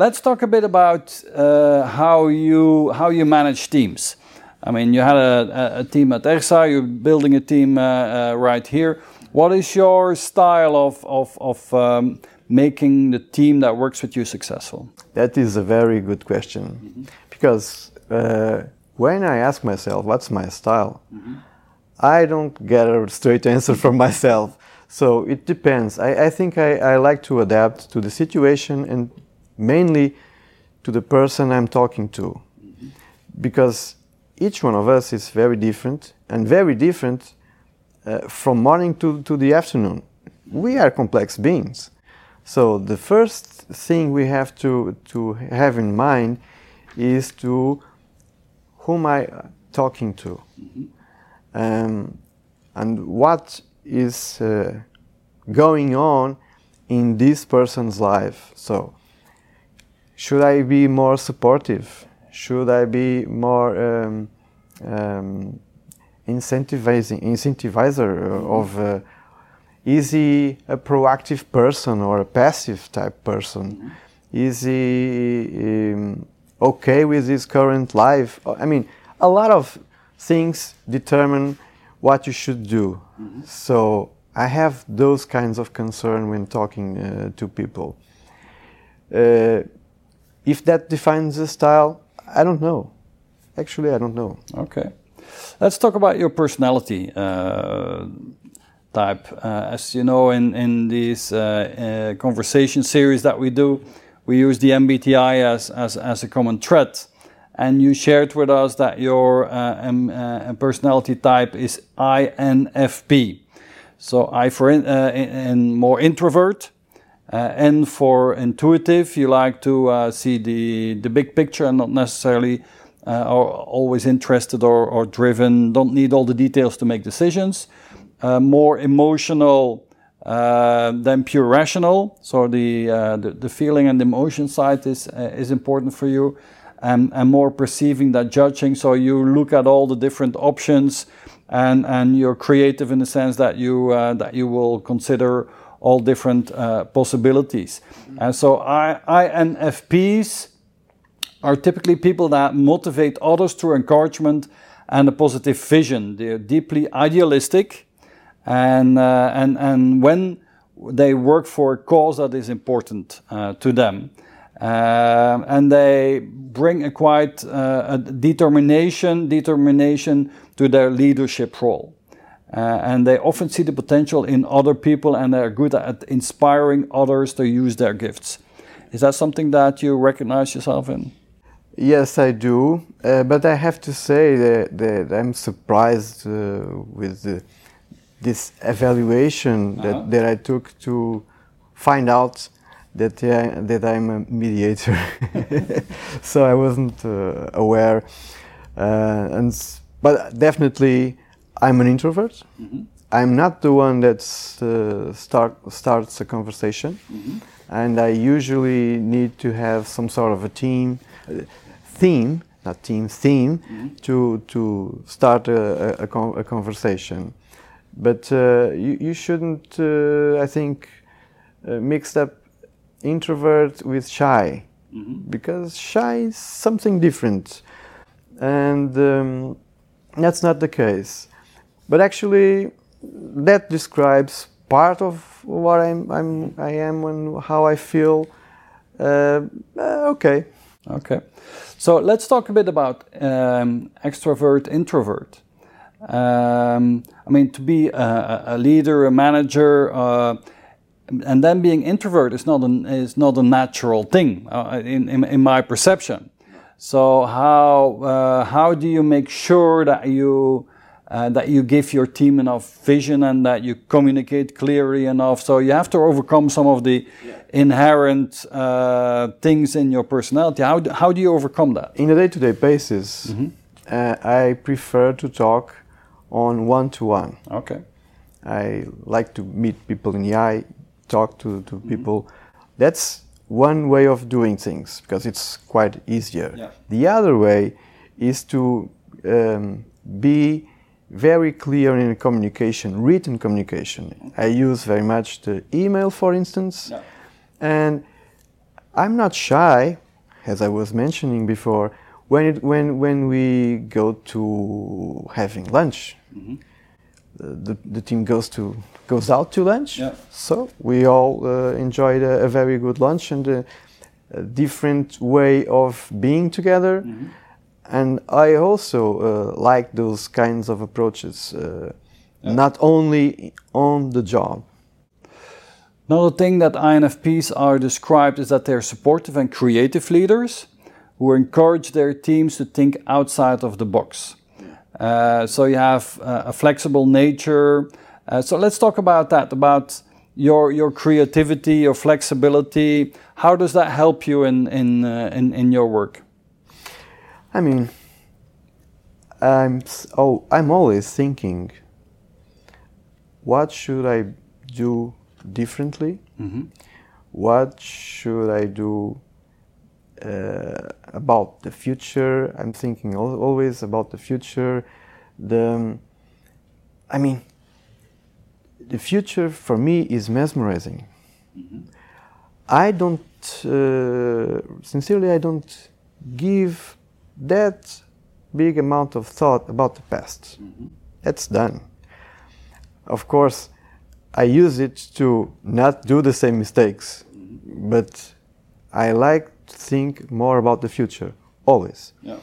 let's talk a bit about uh, how you how you manage teams. I mean, you had a, a team at ERSA, you're building a team uh, uh, right here. What is your style of, of, of um, making the team that works with you successful? That is a very good question. Mm -hmm. Because uh, when I ask myself, what's my style? Mm -hmm. I don't get a straight answer from myself. So it depends. I, I think I, I like to adapt to the situation and mainly to the person I'm talking to. Mm -hmm. Because each one of us is very different and very different uh, from morning to, to the afternoon. We are complex beings. So the first thing we have to, to have in mind is to whom I talking to mm-hmm. um, and what is uh, going on in this person's life. So should I be more supportive? Should I be more um, um, incentivizing incentivizer of uh, is he a proactive person or a passive type person? Mm-hmm. Is he um, okay with his current life? I mean, a lot of things determine what you should do. Mm-hmm. So I have those kinds of concern when talking uh, to people. Uh, if that defines the style, I don't know. Actually, I don't know. Okay. Let's talk about your personality uh, type. Uh, as you know, in, in these uh, uh conversation series that we do, we use the MBTI as, as, as a common thread. And you shared with us that your uh, personality type is INFP. So I for in, in, in more introvert, uh, and for intuitive, you like to uh, see the, the big picture and not necessarily uh, are always interested or, or, driven, don't need all the details to make decisions. Uh, more emotional uh, than pure rational. So the, uh, the, the feeling and emotion side is is important for you, and and more perceiving than judging. So you look at all the different options, and and you're creative in the sense that you that you will consider all different uh, possibilities. And so I, INFPs are typically people that motivate others through encouragement and a positive vision. They're deeply idealistic, and, uh, and, and when they work for a cause that is important uh, to them. Uh, and they bring a quite uh, a determination, determination to their leadership role. Uh, and they often see the potential in other people and they're good at inspiring others to use their gifts. Is that something that you recognize yourself in? Yes, I do. Uh, but I have to say that, that I'm surprised uh, with the, this evaluation -huh. that, that I took to find out that, uh, that I'm a mediator. so I wasn't uh, aware. Uh, and, but definitely, I'm an introvert. Mm-hmm. I'm not the one that uh, start, starts a conversation, mm-hmm. and I usually need to have some sort of a team uh, theme, not team theme, mm-hmm. to to start a, a, a conversation. But uh, you, you shouldn't, uh, I think, uh, mix up introvert with shy, mm-hmm. because shy is something different, and um, that's not the case. But actually, that describes part of what I'm, I'm I am and how I feel. Uh, uh, okay. Okay. So let's talk a bit about um, extrovert, introvert. Um, I mean, to be a, a leader, a manager, uh, and then being introvert is not an is not a natural thing uh, in, in, in my perception. So how uh, how do you make sure that you uh, that you give your team enough vision and that you communicate clearly enough. So you have to overcome some of the yeah. inherent uh, things in your personality. How do, how do you overcome that? In a day to day basis, mm -hmm. uh, I prefer to talk on one to one. Okay. I like to meet people in the eye, talk to, to mm -hmm. people. That's one way of doing things because it's quite easier. Yeah. The other way is to um, be very clear in communication, written communication. I use very much the email, for instance, and I'm not shy, as I was mentioning before. When it, when when we go to having lunch, the, the team goes to goes out to lunch. Yeah. So we all uh, enjoyed a, a very good lunch and a, a different way of being together. And I also uh, like those kinds of approaches, uh, not only on the job. Another thing that INFPs are described is that they're supportive and creative leaders who encourage their teams to think outside of the box. Uh, so you have uh, a flexible nature. Uh, so let's talk about that, about your your creativity, your flexibility. How does that help you in in uh, in, in your work? I mean, I'm oh, I'm always thinking, what should I do differently? What should I do uh, about the future? I'm thinking al- always about the future. The, I mean, the future for me is mesmerizing. I don't, uh, sincerely, I don't give that big amount of thought about the past. Mm-hmm. That's done. Of course, I use it to not do the same mistakes, mm-hmm. but I like to think more about the future, always. Yeah.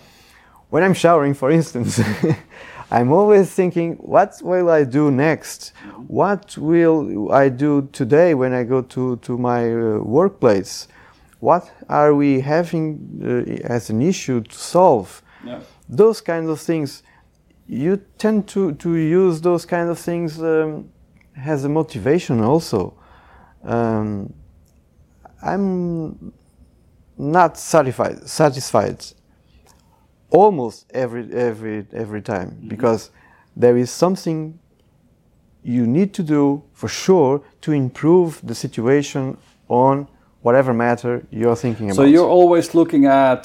When I'm showering, for instance, I'm always thinking, what will I do next? Mm-hmm. What will I do today when I go to, to my uh, workplace? What are we having uh, as an issue to solve? Yeah. Those kinds of things, you tend to, to use those kind of things um, as a motivation also. Um, I'm not satisfied, satisfied almost every every every time because there is something you need to do for sure to improve the situation on whatever matter you're thinking about. So you're always looking at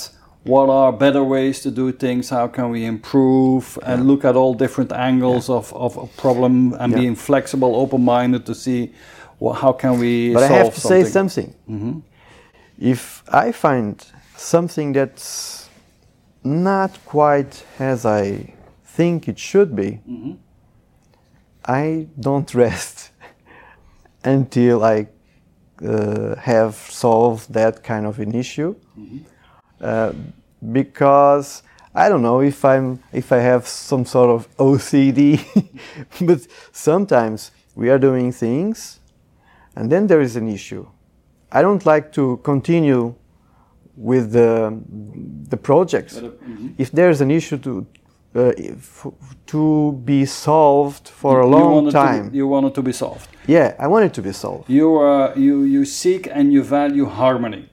what are better ways to do things, how can we improve, and look at all different angles of, of a problem and Yeah. being flexible, open minded to see well, how can we but I have to say something. something. Mm-hmm. If I find something that's not quite as I think it should be, mm-hmm. I don't rest until I uh, have solved that kind of an issue. Uh, because I don't know if I'm if I have some sort of OCD, but sometimes we are doing things and then there is an issue. I don't like to continue with the, the project. If there's an issue to uh, to be solved for a long want it to be- time, you want it to be solved. yeah, I want it to be solved. You, uh, you, you seek and you value harmony.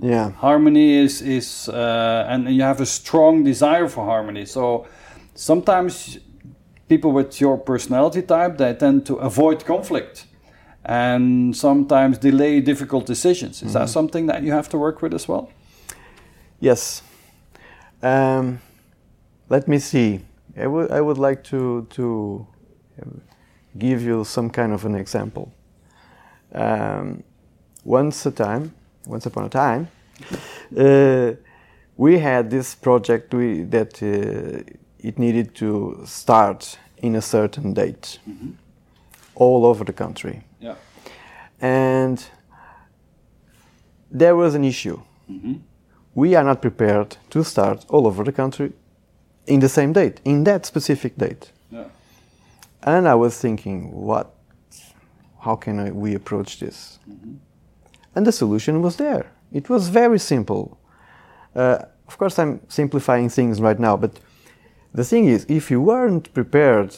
Yeah, harmony is is uh, and you have a strong desire for harmony so sometimes people with your personality type they tend to avoid conflict and sometimes delay difficult decisions is that something that you have to work with as well yes. Um, let me see. I would I would like to to give you some kind of an example. Um, once a time, once upon a time, uh, we had this project we, that uh, it needed to start in a certain date, all over the country, yeah and there was an issue. We are not prepared to start all over the country in the same date, in that specific date. yeah And I was thinking, what? How can I, we approach this? And the solution was there. It was very simple. Uh, of course, I'm simplifying things right now, but the thing is, if you weren't prepared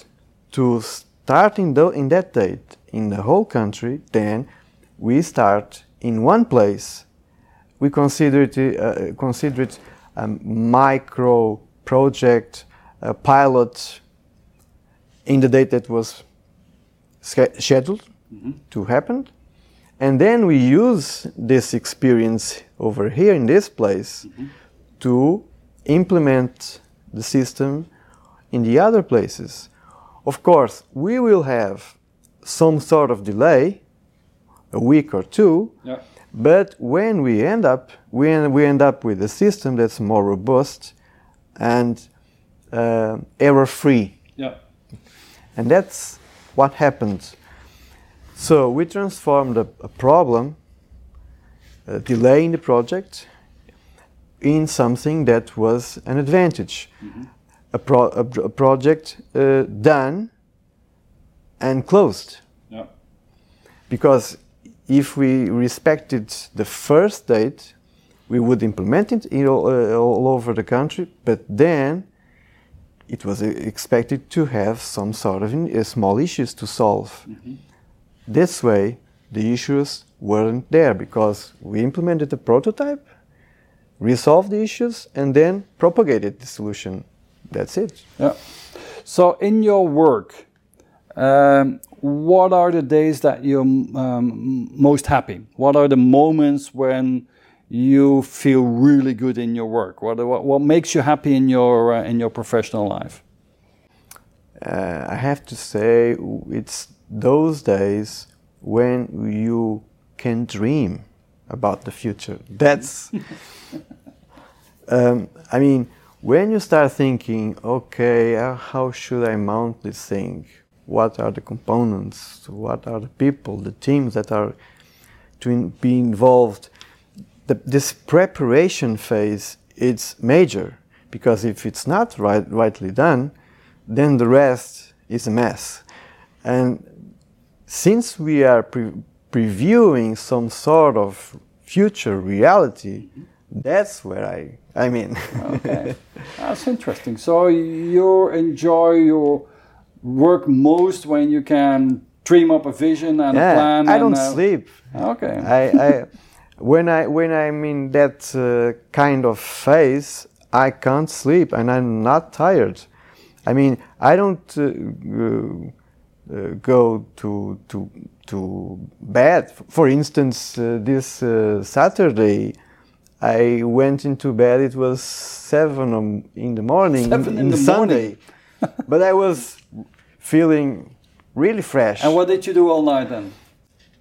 to start in, tho- in that date in the whole country, then we start in one place. We consider it, uh, consider it a micro project, a pilot in the date that was sch- scheduled mm-hmm. to happen. And then we use this experience over here in this place mm-hmm. to implement the system in the other places. Of course, we will have some sort of delay, a week or two, yeah But when we end up, we, we end up with a system that's more robust and uh, error-free. Yeah. And that's what happened. So we transformed a, a problem, a delay in the project, in something that was an advantage. A, pro- a, a project uh, done and closed. Yeah. Because if we respected the first date, we would implement it in all, uh, all over the country, but then it was uh, expected to have some sort of in, uh, small issues to solve. This way, the issues weren't there because we implemented the prototype, resolved the issues, and then propagated the solution. That's it. Yeah. So in your work, um, what are the days that you're um, most happy? What are the moments when you feel really good in your work? What what, what makes you happy in your uh, in your professional life? Uh, I have to say, it's those days when you can dream about the future. That's, um, I mean, when you start thinking, okay, uh, how should I mount this thing? What are the components? What are the people, the teams that are to in- be involved? The, this preparation phase is major because if it's not right, rightly done, then the rest is a mess. And since we are pre- previewing some sort of future reality, that's where I, I mean, Okay, that's interesting. So you enjoy your work most when you can dream up a vision and a yeah, plan. I and, don't uh, sleep. Okay. I, I, when I when I'm in that uh, kind of phase, I can't sleep and I'm not tired. I mean, I don't uh, uh, go to to to bed. For instance, uh, this uh, Saturday, I went into bed. It was seven in the morning. Seven in the Sunday, but I was feeling really fresh. and what did you do all night then?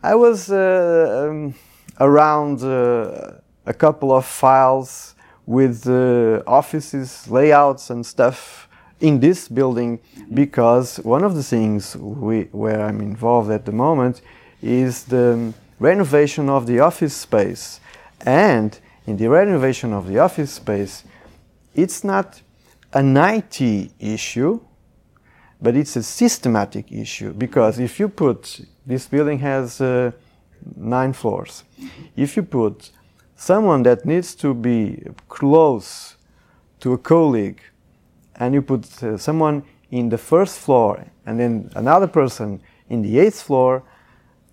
I was uh, um, around uh, a couple of files with uh, offices, layouts, and stuff in this building because one of the things we, where I'm involved at the moment is the renovation of the office space. And in the renovation of the office space, it's not an IT issue, but it's a systematic issue because if you put this building has uh, nine floors. If you put someone that needs to be close to a colleague and you put uh, someone in the first floor and then another person in the eighth floor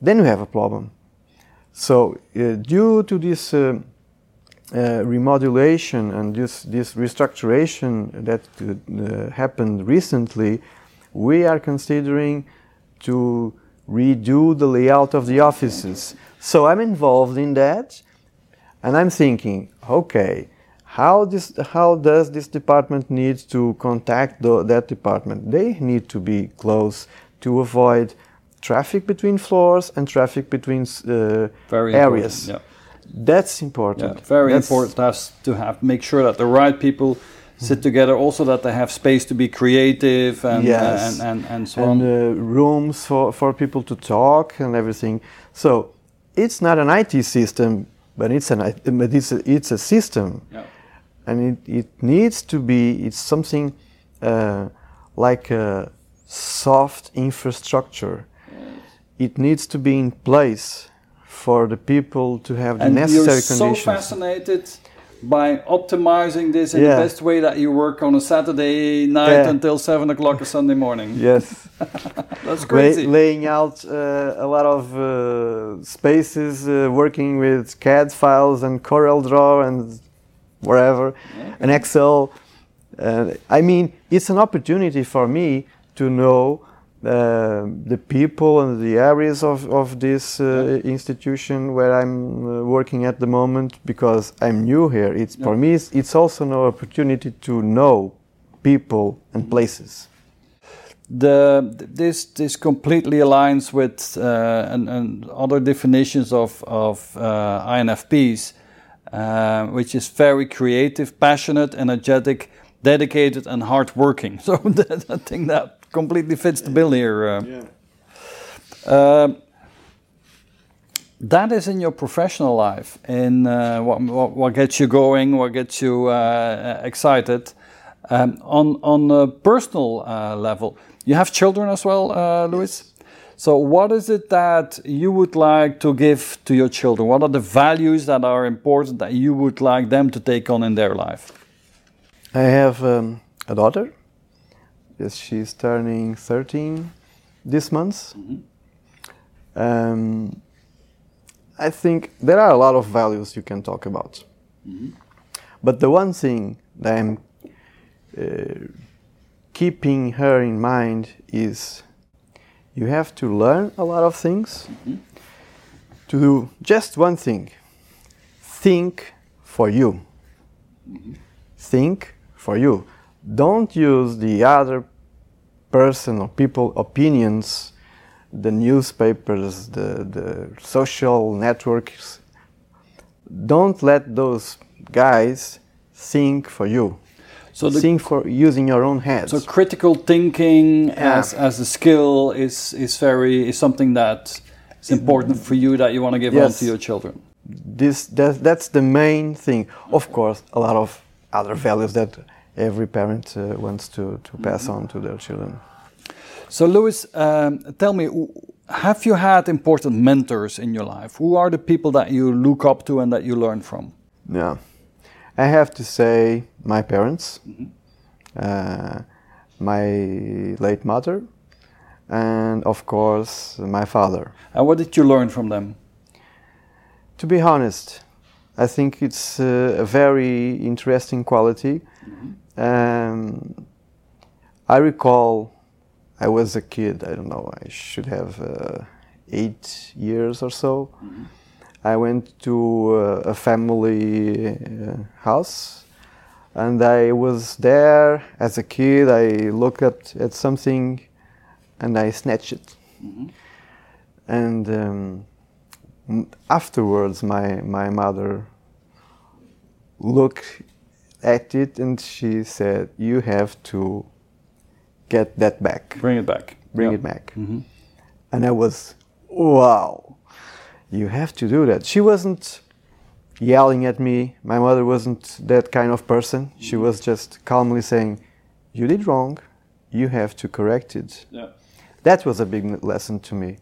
then you have a problem. So uh, due to this uh, uh, remodulation and this, this restructuration that uh, happened recently, we are considering to redo the layout of the offices. So I'm involved in that, and I'm thinking, okay, how this, how does this department need to contact the, that department? They need to be close to avoid traffic between floors and traffic between uh, Very areas. important. That's important. Yeah, very That's- important to have, to have make sure that the right people sit together. Also, that they have space to be creative and Yes. and, and, and so and on. uh, rooms for, for people to talk and everything. So it's not an IT system, but it's an but it's a, it's a system, yeah. and it, it needs to be. It's something uh, like a soft infrastructure. It needs to be in place for the people to have the And necessary you're so fascinated by optimizing this in Yeah. the best way that you work on a Saturday night Yeah. until seven o'clock a Sunday morning. Yes. That's Lay, crazy. laying out uh, a lot of uh, spaces, uh, working with CAD files and CorelDRAW and wherever, and Excel. Uh, I mean, it's an opportunity for me to know uh, the people and the areas of, of this uh, institution where I'm uh, working at the moment because I'm new here. It's for me. It's, it's also an opportunity to know people and places. the this this completely aligns with uh, and, and other definitions of of uh, INFPs, uh, which is very creative, passionate, energetic, dedicated, and hardworking. So that, I think that completely fits the bill here. Uh. Yeah. Um, that is in your professional life, in uh, what, what, what gets you going, what gets you uh, excited. Um, on on a personal uh, level, you have children as well, uh, Luis. So, what is it that you would like to give to your children? What are the values that are important that you would like them to take on in their life? I have um, a daughter. Yes, she's turning 13 this month. Um, I think there are a lot of values you can talk about. But the one thing that I'm uh, keeping her in mind is you have to learn a lot of things to do just one thing think for you. Think for you. Don't use the other person or people opinions, the newspapers, the, the social networks. Don't let those guys think for you. So the think for using your own head. So critical thinking Yeah. as, as a skill is is very is something that is important for you that you want to give on to your children. this that, that's the main thing. Of course, a lot of other values that every parent uh, wants to, to pass on to their children. So Louis, um, tell me, have you had important mentors in your life? Who are the people that you look up to and that you learn from? Yeah, I have to say my parents, uh, my late mother, and of course my father. And what did you learn from them? To be honest, I think it's uh, a very interesting quality. Um, I recall I was a kid, I don't know, I should have uh, eight years or so. I went to uh, a family uh, house and I was there as a kid. I looked at, at something and I snatched it. And um, afterwards, my, my mother looked at it and she said, You have to get that back, Bring it back. bring Yeah. it back. And I was, Wow, you have to do that. She wasn't yelling at me. My mother wasn't that kind of person. She was just calmly saying, You did wrong. You have to correct it Yeah. that was a big lesson to me.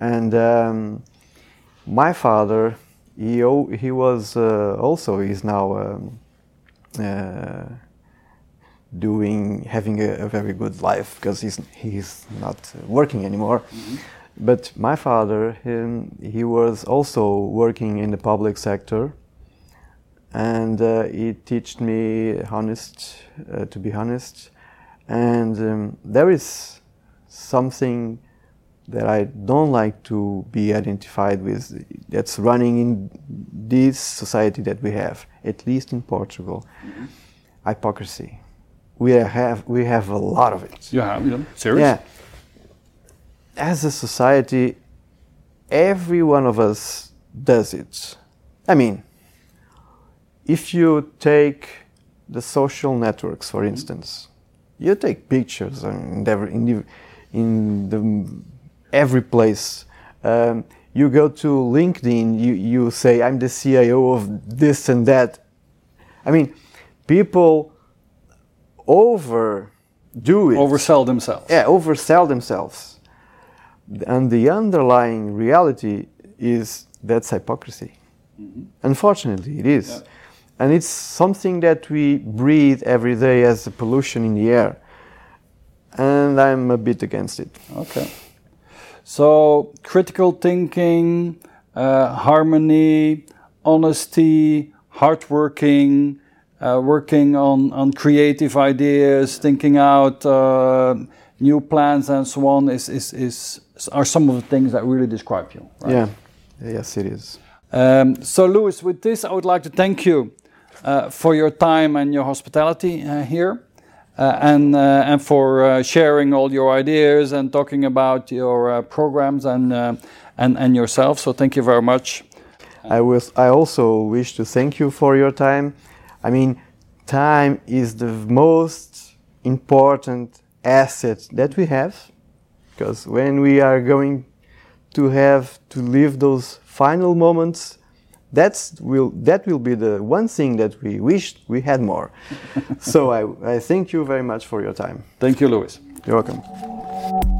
And um, my father, he, he was uh, also, he's now um, doing, having a, a very good life because he's, he's not uh, working anymore. But my father, him, he was also working in the public sector. And uh, he taught me honest, uh, to be honest. And um, there is something that I don't like to be identified with that's running in this society that we have, at least in Portugal. Hypocrisy. We have we have a lot of it. You have, yeah. Serious? Yeah. As a society, every one of us does it. I mean, if you take the social networks, for instance, you take pictures in every, in the, in the every place. Um, you go to LinkedIn, you, you say, I'm the CIO of this and that. I mean, people overdo it Oversell themselves. yeah, oversell themselves. And the underlying reality is that's hypocrisy. Mm-hmm. Unfortunately, it is. And it's something that we breathe every day as a pollution in the air. And I'm a bit against it. Okay. So critical thinking, uh, harmony, honesty, hardworking, uh, working on, on creative ideas, thinking out uh, new plans and so on is, is, is are some of the things that really describe you. Right? Yeah, yes, it is. Um, so, Louis, with this, I would like to thank you uh, for your time and your hospitality uh, here. Uh, and uh, and for uh, sharing all your ideas and talking about your programs and and and yourself. So thank you very much. I was. I also wish to thank you for your time. I mean, time is the most important asset that we have, because when we are going to have to live those final moments, that's will that will be the one thing that we wished we had more. so I, I thank you very much for your time. Thank you, Louis. You're welcome.